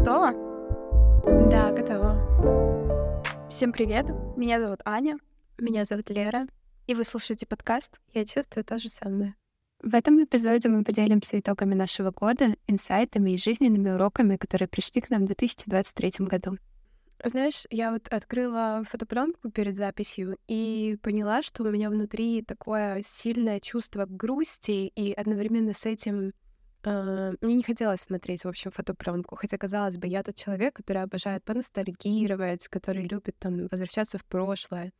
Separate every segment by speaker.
Speaker 1: Готова?
Speaker 2: Да, готова.
Speaker 1: Всем привет. Меня зовут Аня.
Speaker 2: Меня зовут Лера.
Speaker 1: И вы слушаете подкаст
Speaker 2: «Я чувствую то же самое». В этом эпизоде мы поделимся итогами нашего года, инсайтами и жизненными уроками, которые пришли к нам в 2023 году. Знаешь, я вот открыла фотопленку перед записью и поняла, что у меня внутри такое сильное чувство грусти, и одновременно с этим мне не хотелось смотреть, в общем, фотопленку. Хотя, казалось бы, я тот человек, который обожает поностальгировать, который любит там возвращаться в прошлое.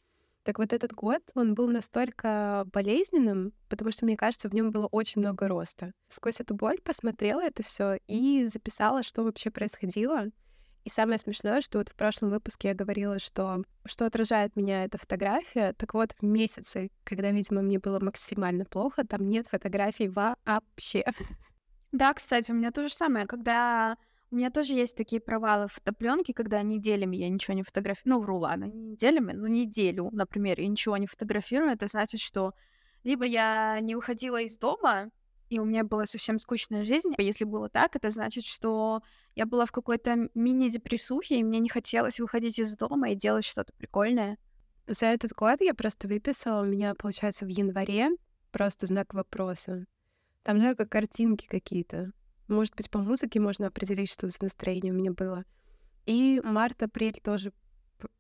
Speaker 2: Так вот этот год, он был настолько болезненным, потому что, мне кажется, в нем было очень много роста. Сквозь эту боль посмотрела это все и записала, что вообще происходило. И самое смешное, что вот в прошлом выпуске я говорила, что что отражает меня эта фотография. Так вот, в месяце, когда, видимо, мне было максимально плохо, там нет фотографий вообще.
Speaker 1: Да, кстати, у меня то же самое. Когда у меня тоже есть такие провалы в фотопленке, когда неделями я ничего не фотографирую. Ну, вру, ладно, не неделями, но неделю, например, я ничего не фотографирую. Это значит, что либо я не уходила из дома, и у меня была совсем скучная жизнь. Если было так, это значит, что я была в какой-то мини-депрессухе, и мне не хотелось выходить из дома и делать что-то прикольное.
Speaker 2: За этот год я просто выписала, у меня, получается, в январе просто знак вопроса. Там только картинки какие-то. Может быть, по музыке можно определить, что за настроение у меня было. И март-апрель тоже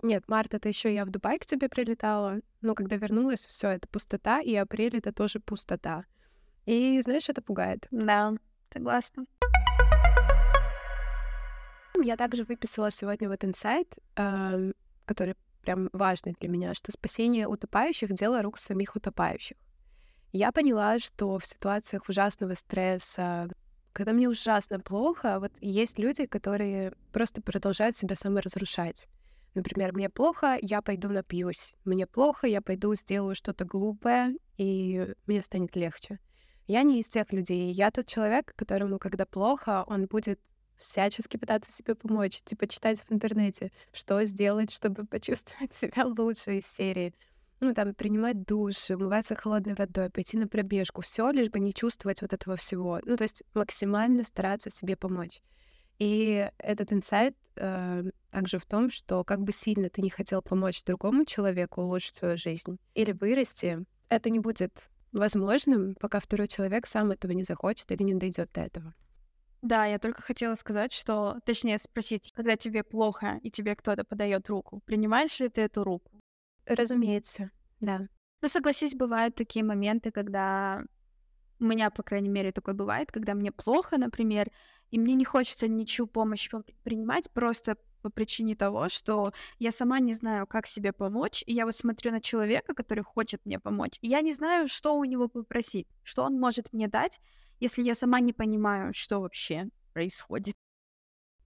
Speaker 2: нет, март это еще я в Дубай к тебе прилетала, но когда вернулась, все это пустота, и апрель это тоже пустота. И знаешь, это пугает.
Speaker 1: Да, согласна.
Speaker 2: Я также выписала сегодня вот инсайт, э, который прям важный для меня, что спасение утопающих — дело рук самих утопающих. Я поняла, что в ситуациях ужасного стресса, когда мне ужасно плохо, вот есть люди, которые просто продолжают себя саморазрушать. Например, мне плохо, я пойду напьюсь. Мне плохо, я пойду сделаю что-то глупое, и мне станет легче. Я не из тех людей. Я тот человек, которому, когда плохо, он будет всячески пытаться себе помочь, типа читать в интернете, что сделать, чтобы почувствовать себя лучше из серии. Ну, там, принимать душ, умываться холодной водой, пойти на пробежку, все лишь бы не чувствовать вот этого всего. Ну, то есть максимально стараться себе помочь. И этот инсайт э, также в том, что как бы сильно ты не хотел помочь другому человеку улучшить свою жизнь или вырасти, это не будет возможным, пока второй человек сам этого не захочет или не дойдет до этого.
Speaker 1: Да, я только хотела сказать, что, точнее, спросить, когда тебе плохо и тебе кто-то подает руку, принимаешь ли ты эту руку?
Speaker 2: Разумеется, да.
Speaker 1: Ну, согласись, бывают такие моменты, когда у меня, по крайней мере, такое бывает, когда мне плохо, например, и мне не хочется ничью помощь принимать, просто по причине того, что я сама не знаю, как себе помочь, и я вот смотрю на человека, который хочет мне помочь, и я не знаю, что у него попросить, что он может мне дать, если я сама не понимаю, что вообще происходит.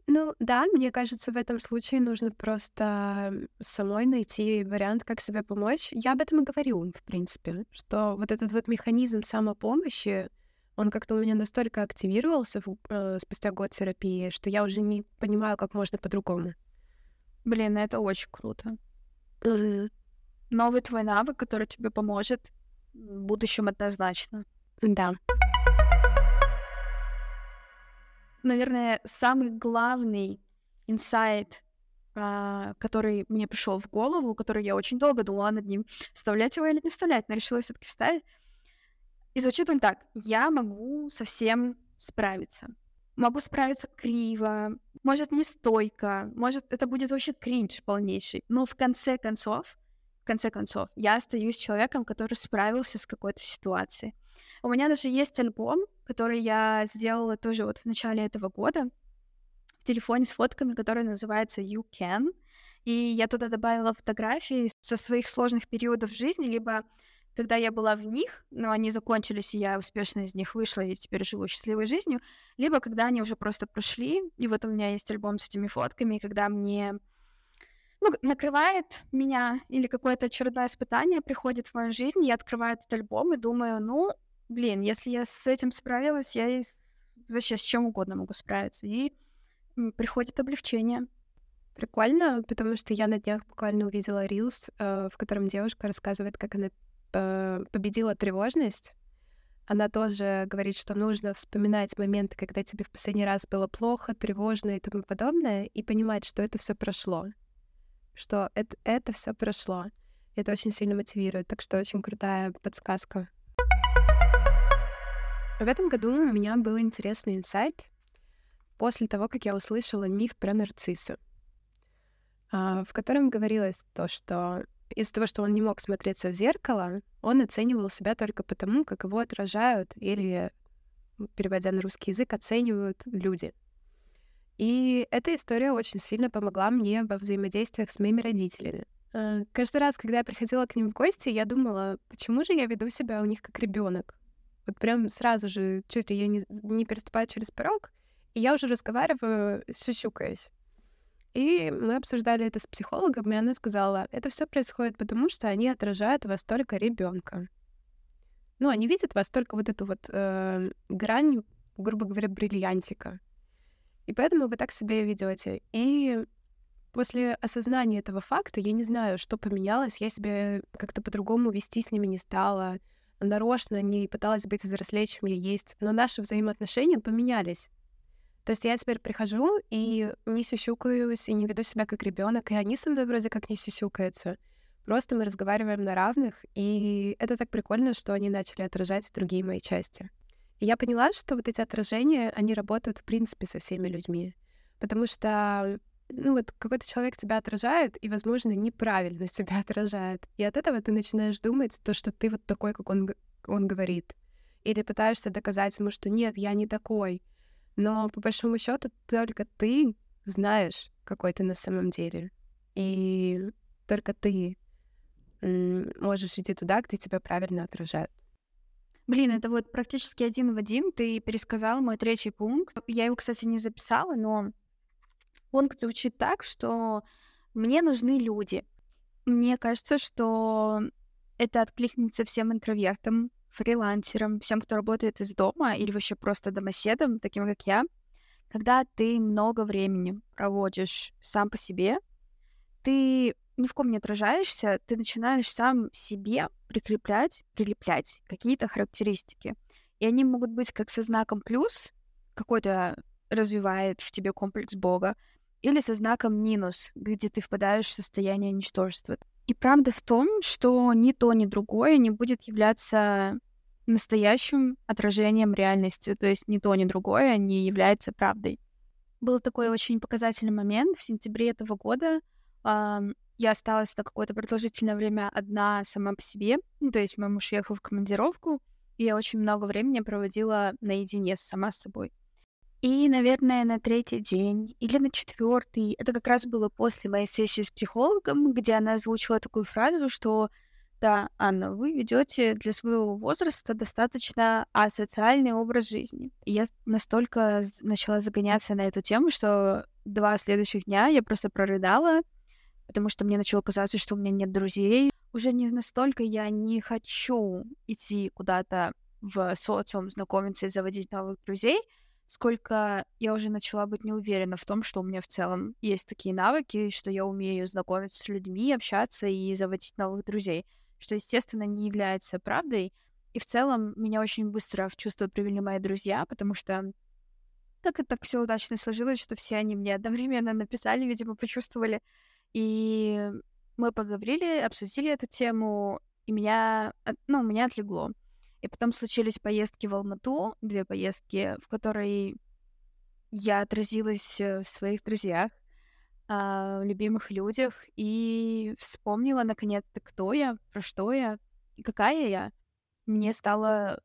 Speaker 2: Ну да, мне кажется, в этом случае нужно просто самой найти вариант, как себе помочь. Я об этом и говорю, в принципе, что вот этот вот механизм самопомощи, он как-то у меня настолько активировался э, спустя год терапии, что я уже не понимаю, как можно по-другому.
Speaker 1: Блин, это очень круто. Новый твой навык, который тебе поможет в будущем однозначно.
Speaker 2: Да.
Speaker 1: Наверное, самый главный инсайт, а, который мне пришел в голову, который я очень долго думала над ним, вставлять его или не вставлять, но решила все-таки вставить. И звучит он так. Я могу совсем справиться. Могу справиться криво, может, не стойко, может, это будет вообще кринж полнейший. Но в конце концов, в конце концов, я остаюсь человеком, который справился с какой-то ситуацией. У меня даже есть альбом, который я сделала тоже вот в начале этого года в телефоне с фотками, который называется You Can. И я туда добавила фотографии со своих сложных периодов жизни, либо когда я была в них, но они закончились, и я успешно из них вышла и теперь живу счастливой жизнью, либо когда они уже просто прошли, и вот у меня есть альбом с этими фотками, и когда мне ну, накрывает меня или какое-то очередное испытание приходит в мою жизнь, я открываю этот альбом и думаю, ну, блин, если я с этим справилась, я и с... вообще с чем угодно могу справиться. И приходит облегчение.
Speaker 2: Прикольно, потому что я на днях буквально увидела рилс, э, в котором девушка рассказывает, как она Э, победила тревожность, Она тоже говорит, что нужно вспоминать моменты, когда тебе в последний раз было плохо, тревожно и тому подобное, и понимать, что это все прошло. Что это, это все прошло. Это очень сильно мотивирует, так что очень крутая подсказка. В этом году у меня был интересный инсайт после того, как я услышала миф про нарцисса, а, в котором говорилось то, что из-за того, что он не мог смотреться в зеркало, он оценивал себя только потому, как его отражают или, переводя на русский язык, оценивают люди. И эта история очень сильно помогла мне во взаимодействиях с моими родителями. А, каждый раз, когда я приходила к ним в гости, я думала, почему же я веду себя у них как ребенок? Вот прям сразу же, чуть ли я не, не переступаю через порог, и я уже разговариваю, шучукаясь. И мы обсуждали это с психологом, и она сказала, это все происходит потому, что они отражают вас только ребенка. Ну, они видят вас только вот эту вот э, грань, грубо говоря, бриллиантика. И поэтому вы так себя ведете. И после осознания этого факта я не знаю, что поменялось. Я себя как-то по-другому вести с ними не стала. Нарочно не пыталась быть взрослее, чем я есть. Но наши взаимоотношения поменялись. То есть я теперь прихожу и не сюсюкаюсь, и не веду себя как ребенок, и они со мной вроде как не сюсюкаются. Просто мы разговариваем на равных, и это так прикольно, что они начали отражать другие мои части. И я поняла, что вот эти отражения, они работают в принципе со всеми людьми. Потому что, ну вот, какой-то человек тебя отражает, и, возможно, неправильно себя отражает. И от этого ты начинаешь думать то, что ты вот такой, как он, он говорит. Или пытаешься доказать ему, что нет, я не такой. Но по большому счету только ты знаешь, какой ты на самом деле. И только ты можешь идти туда, где тебя правильно отражают.
Speaker 1: Блин, это вот практически один в один. Ты пересказал мой третий пункт. Я его, кстати, не записала, но пункт звучит так, что мне нужны люди. Мне кажется, что это откликнется всем интровертам, фрилансером, всем, кто работает из дома или вообще просто домоседом, таким как я, когда ты много времени проводишь сам по себе, ты ни в ком не отражаешься, ты начинаешь сам себе прикреплять, прилеплять какие-то характеристики. И они могут быть как со знаком плюс, какой-то развивает в тебе комплекс Бога, или со знаком минус, где ты впадаешь в состояние ничтожества. И правда в том, что ни то, ни другое не будет являться настоящим отражением реальности. То есть ни то, ни другое не является правдой. Был такой очень показательный момент в сентябре этого года. Я осталась на какое-то продолжительное время одна сама по себе. Ну, то есть мой муж ехал в командировку, и я очень много времени проводила наедине сама с собой. И, наверное, на третий день или на четвертый, это как раз было после моей сессии с психологом, где она озвучила такую фразу, что да, Анна, вы ведете для своего возраста достаточно асоциальный образ жизни. И я настолько начала загоняться на эту тему, что два следующих дня я просто прорыдала, потому что мне начало казаться, что у меня нет друзей. Уже не настолько я не хочу идти куда-то в социум, знакомиться и заводить новых друзей, сколько я уже начала быть не уверена в том, что у меня в целом есть такие навыки, что я умею знакомиться с людьми, общаться и заводить новых друзей, что, естественно, не является правдой. И в целом меня очень быстро в чувство привели мои друзья, потому что так и так все удачно сложилось, что все они мне одновременно написали, видимо, почувствовали. И мы поговорили, обсудили эту тему, и меня, ну, меня отлегло. И потом случились поездки в Алмату, две поездки, в которые я отразилась э, в своих друзьях, а, любимых людях и вспомнила наконец-то, кто я, про что я и какая я. Мне стало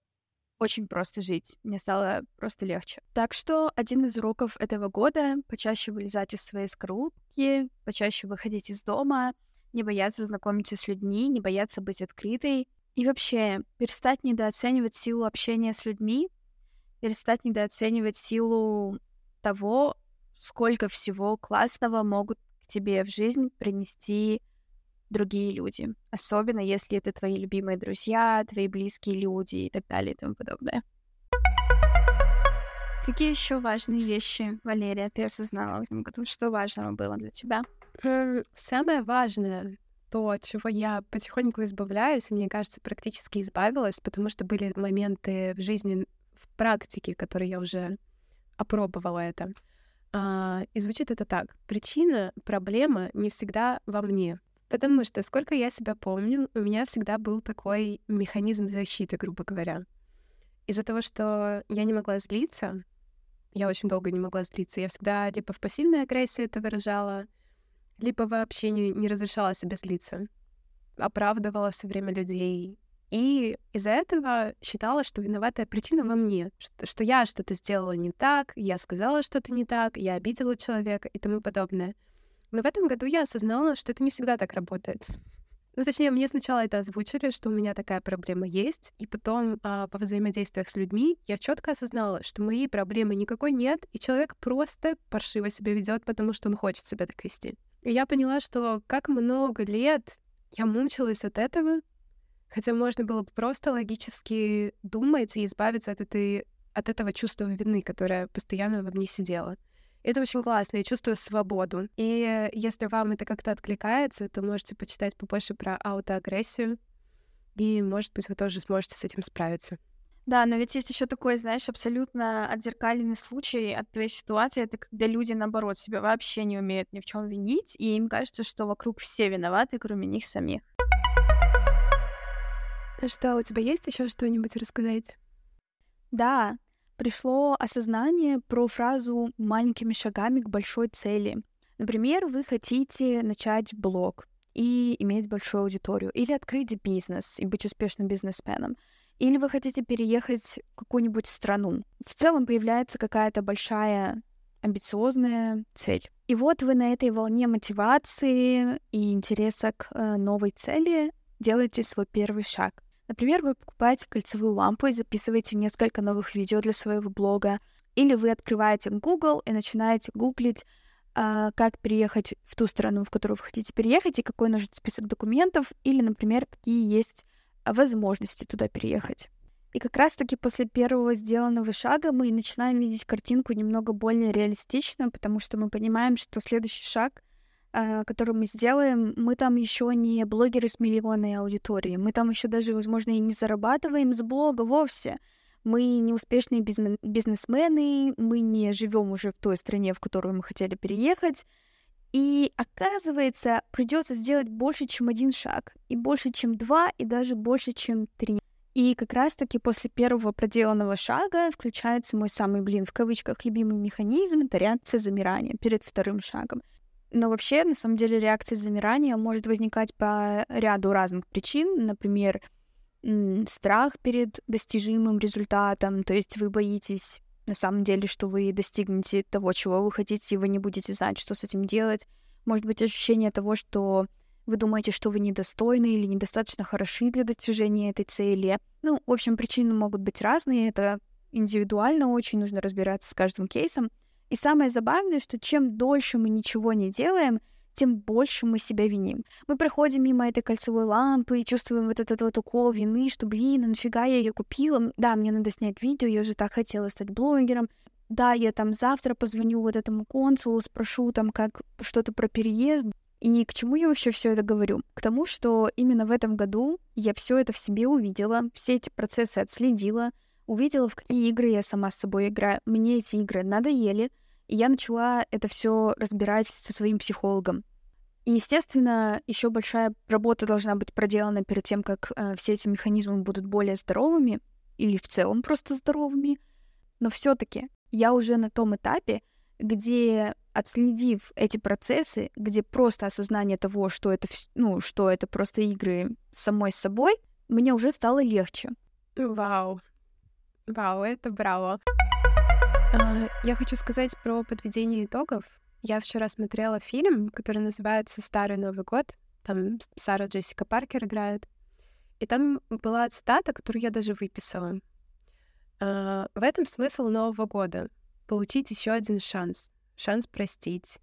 Speaker 1: очень просто жить, мне стало просто легче. Так что один из уроков этого года — почаще вылезать из своей скорлупки, почаще выходить из дома, не бояться знакомиться с людьми, не бояться быть открытой, и вообще, перестать недооценивать силу общения с людьми, перестать недооценивать силу того, сколько всего классного могут к тебе в жизнь принести другие люди. Особенно если это твои любимые друзья, твои близкие люди и так далее и тому подобное. Какие еще важные вещи, Валерия, ты осознала в этом году? Что важного было для тебя?
Speaker 2: Самое важное то, от чего я потихоньку избавляюсь, и мне кажется, практически избавилась, потому что были моменты в жизни, в практике, которые я уже опробовала это. А, и звучит это так. Причина, проблема не всегда во мне. Потому что, сколько я себя помню, у меня всегда был такой механизм защиты, грубо говоря. Из-за того, что я не могла злиться, я очень долго не могла злиться, я всегда либо в пассивной агрессии это выражала, либо вообще не, не разрешала себе злиться, оправдывала все время людей. И из-за этого считала, что виноватая причина во мне, что, что я что-то сделала не так, я сказала что-то не так, я обидела человека и тому подобное. Но в этом году я осознала, что это не всегда так работает. Ну, точнее, мне сначала это озвучили, что у меня такая проблема есть, и потом а, по взаимодействиях с людьми я четко осознала, что моей проблемы никакой нет, и человек просто паршиво себя ведет, потому что он хочет себя так вести. Я поняла, что как много лет я мучилась от этого, хотя можно было бы просто логически думать и избавиться от, этой, от этого чувства вины, которое постоянно во мне сидело. Это очень классно, я чувствую свободу. И если вам это как-то откликается, то можете почитать побольше про аутоагрессию, и, может быть, вы тоже сможете с этим справиться.
Speaker 1: Да, но ведь есть еще такой, знаешь, абсолютно отзеркаленный случай от твоей ситуации, это когда люди, наоборот, себя вообще не умеют ни в чем винить, и им кажется, что вокруг все виноваты, кроме них самих.
Speaker 2: Ну что, у тебя есть еще что-нибудь рассказать?
Speaker 1: Да, пришло осознание про фразу «маленькими шагами к большой цели». Например, вы хотите начать блог и иметь большую аудиторию, или открыть бизнес и быть успешным бизнесменом, или вы хотите переехать в какую-нибудь страну. В целом появляется какая-то большая амбициозная цель. И вот вы на этой волне мотивации и интереса к э, новой цели делаете свой первый шаг. Например, вы покупаете кольцевую лампу и записываете несколько новых видео для своего блога. Или вы открываете Google и начинаете гуглить, э, как переехать в ту страну, в которую вы хотите переехать, и какой нужен список документов, или, например, какие есть возможности туда переехать. И как раз-таки после первого сделанного шага мы начинаем видеть картинку немного более реалистично, потому что мы понимаем, что следующий шаг Э, который мы сделаем, мы там еще не блогеры с миллионной аудиторией, мы там еще даже, возможно, и не зарабатываем с блога вовсе. Мы не успешные бизнесмены, мы не живем уже в той стране, в которую мы хотели переехать. И оказывается, придется сделать больше, чем один шаг, и больше, чем два, и даже больше, чем три. И как раз-таки после первого проделанного шага включается мой самый, блин, в кавычках, любимый механизм — это реакция замирания перед вторым шагом. Но вообще, на самом деле, реакция замирания может возникать по ряду разных причин. Например, страх перед достижимым результатом, то есть вы боитесь на самом деле, что вы достигнете того, чего вы хотите, и вы не будете знать, что с этим делать. Может быть, ощущение того, что вы думаете, что вы недостойны или недостаточно хороши для достижения этой цели. Ну, в общем, причины могут быть разные, это индивидуально очень, нужно разбираться с каждым кейсом. И самое забавное, что чем дольше мы ничего не делаем, тем больше мы себя виним. Мы проходим мимо этой кольцевой лампы и чувствуем вот этот вот укол вины, что, блин, а нафига я ее купила? Да, мне надо снять видео, я уже так хотела стать блогером. Да, я там завтра позвоню вот этому консулу, спрошу там как что-то про переезд. И к чему я вообще все это говорю? К тому, что именно в этом году я все это в себе увидела, все эти процессы отследила, увидела, в какие игры я сама с собой играю. Мне эти игры надоели, и я начала это все разбирать со своим психологом. И, естественно, еще большая работа должна быть проделана перед тем, как э, все эти механизмы будут более здоровыми или в целом просто здоровыми. Но все-таки я уже на том этапе, где отследив эти процессы, где просто осознание того, что это, ну, что это просто игры самой с собой, мне уже стало легче.
Speaker 2: Вау. Вау, это браво. А, я хочу сказать про подведение итогов. Я вчера смотрела фильм, который называется «Старый Новый год». Там Сара Джессика Паркер играет. И там была цитата, которую я даже выписала. А, в этом смысл Нового года. Получить еще один шанс. Шанс простить,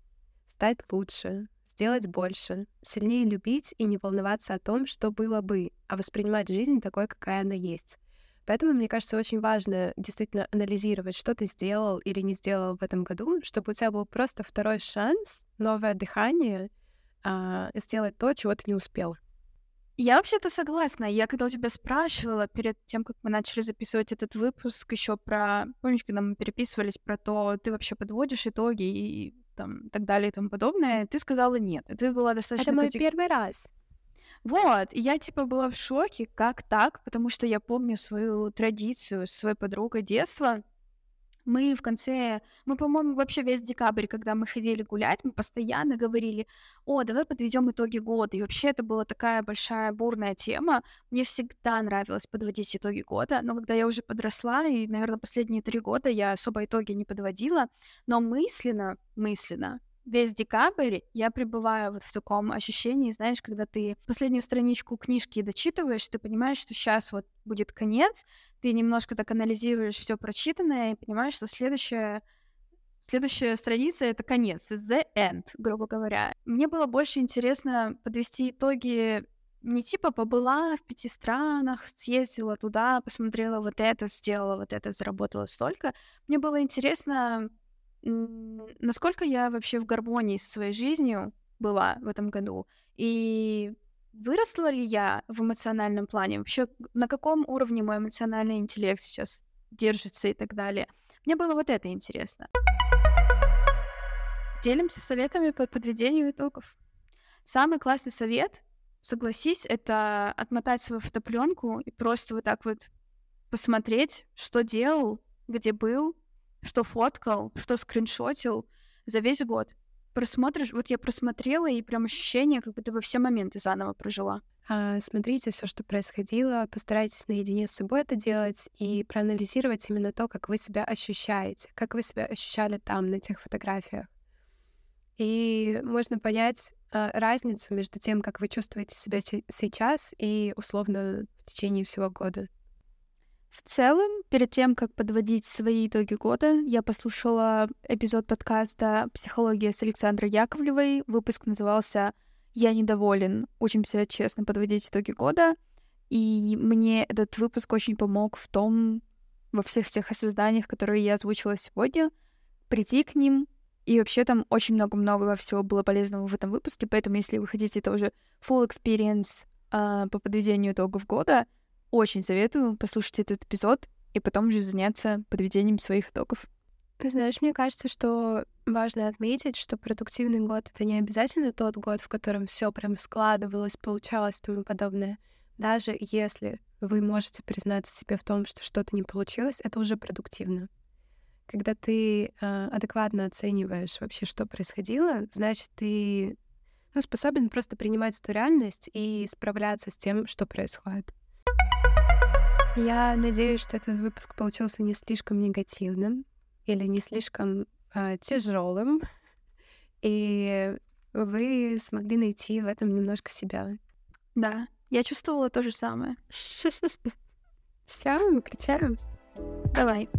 Speaker 2: стать лучше, сделать больше, сильнее любить и не волноваться о том, что было бы, а воспринимать жизнь такой, какая она есть. Поэтому, мне кажется, очень важно действительно анализировать, что ты сделал или не сделал в этом году, чтобы у тебя был просто второй шанс, новое дыхание, а, сделать то, чего ты не успел.
Speaker 1: Я вообще-то согласна. Я когда у тебя спрашивала перед тем, как мы начали записывать этот выпуск, еще про, помнишь, когда мы переписывались про то, ты вообще подводишь итоги и там так далее и тому подобное, ты сказала нет. И ты была достаточно...
Speaker 2: Это мой катег... первый раз.
Speaker 1: Вот, и я типа была в шоке, как так, потому что я помню свою традицию с своей подругой детства, мы в конце, мы, по-моему, вообще весь декабрь, когда мы ходили гулять, мы постоянно говорили, о, давай подведем итоги года. И вообще это была такая большая бурная тема. Мне всегда нравилось подводить итоги года, но когда я уже подросла, и, наверное, последние три года я особо итоги не подводила, но мысленно, мысленно весь декабрь я пребываю вот в таком ощущении, знаешь, когда ты последнюю страничку книжки дочитываешь, ты понимаешь, что сейчас вот будет конец, ты немножко так анализируешь все прочитанное и понимаешь, что следующая Следующая страница — это конец, the end, грубо говоря. Мне было больше интересно подвести итоги не типа побыла в пяти странах, съездила туда, посмотрела вот это, сделала вот это, заработала столько. Мне было интересно насколько я вообще в гармонии со своей жизнью была в этом году, и выросла ли я в эмоциональном плане, вообще на каком уровне мой эмоциональный интеллект сейчас держится и так далее. Мне было вот это интересно. Делимся советами по подведению итогов. Самый классный совет, согласись, это отмотать свою фотопленку и просто вот так вот посмотреть, что делал, где был, что фоткал, что скриншотил за весь год. Просмотришь, вот я просмотрела, и прям ощущение, как будто бы все моменты заново прожила.
Speaker 2: А, смотрите все, что происходило, постарайтесь наедине с собой это делать и проанализировать именно то, как вы себя ощущаете, как вы себя ощущали там, на тех фотографиях. И можно понять а, разницу между тем, как вы чувствуете себя сейчас и условно в течение всего года.
Speaker 1: В целом, перед тем, как подводить свои итоги года, я послушала эпизод подкаста «Психология» с Александрой Яковлевой. Выпуск назывался «Я недоволен. Учимся честно подводить итоги года». И мне этот выпуск очень помог в том, во всех тех осознаниях, которые я озвучила сегодня, прийти к ним. И вообще там очень много-много всего было полезного в этом выпуске, поэтому если вы хотите тоже full experience э, по подведению итогов года, очень советую послушать этот эпизод и потом уже заняться подведением своих итогов.
Speaker 2: Ты знаешь, мне кажется, что важно отметить, что продуктивный год это не обязательно тот год, в котором все прям складывалось, получалось и тому подобное. Даже если вы можете признаться себе в том, что что-то не получилось, это уже продуктивно. Когда ты э, адекватно оцениваешь вообще, что происходило, значит, ты ну, способен просто принимать эту реальность и справляться с тем, что происходит. Я надеюсь, что этот выпуск получился не слишком негативным или не слишком э, тяжелым, и вы смогли найти в этом немножко себя.
Speaker 1: Да, я чувствовала то же самое.
Speaker 2: Все, выключаем.
Speaker 1: Давай.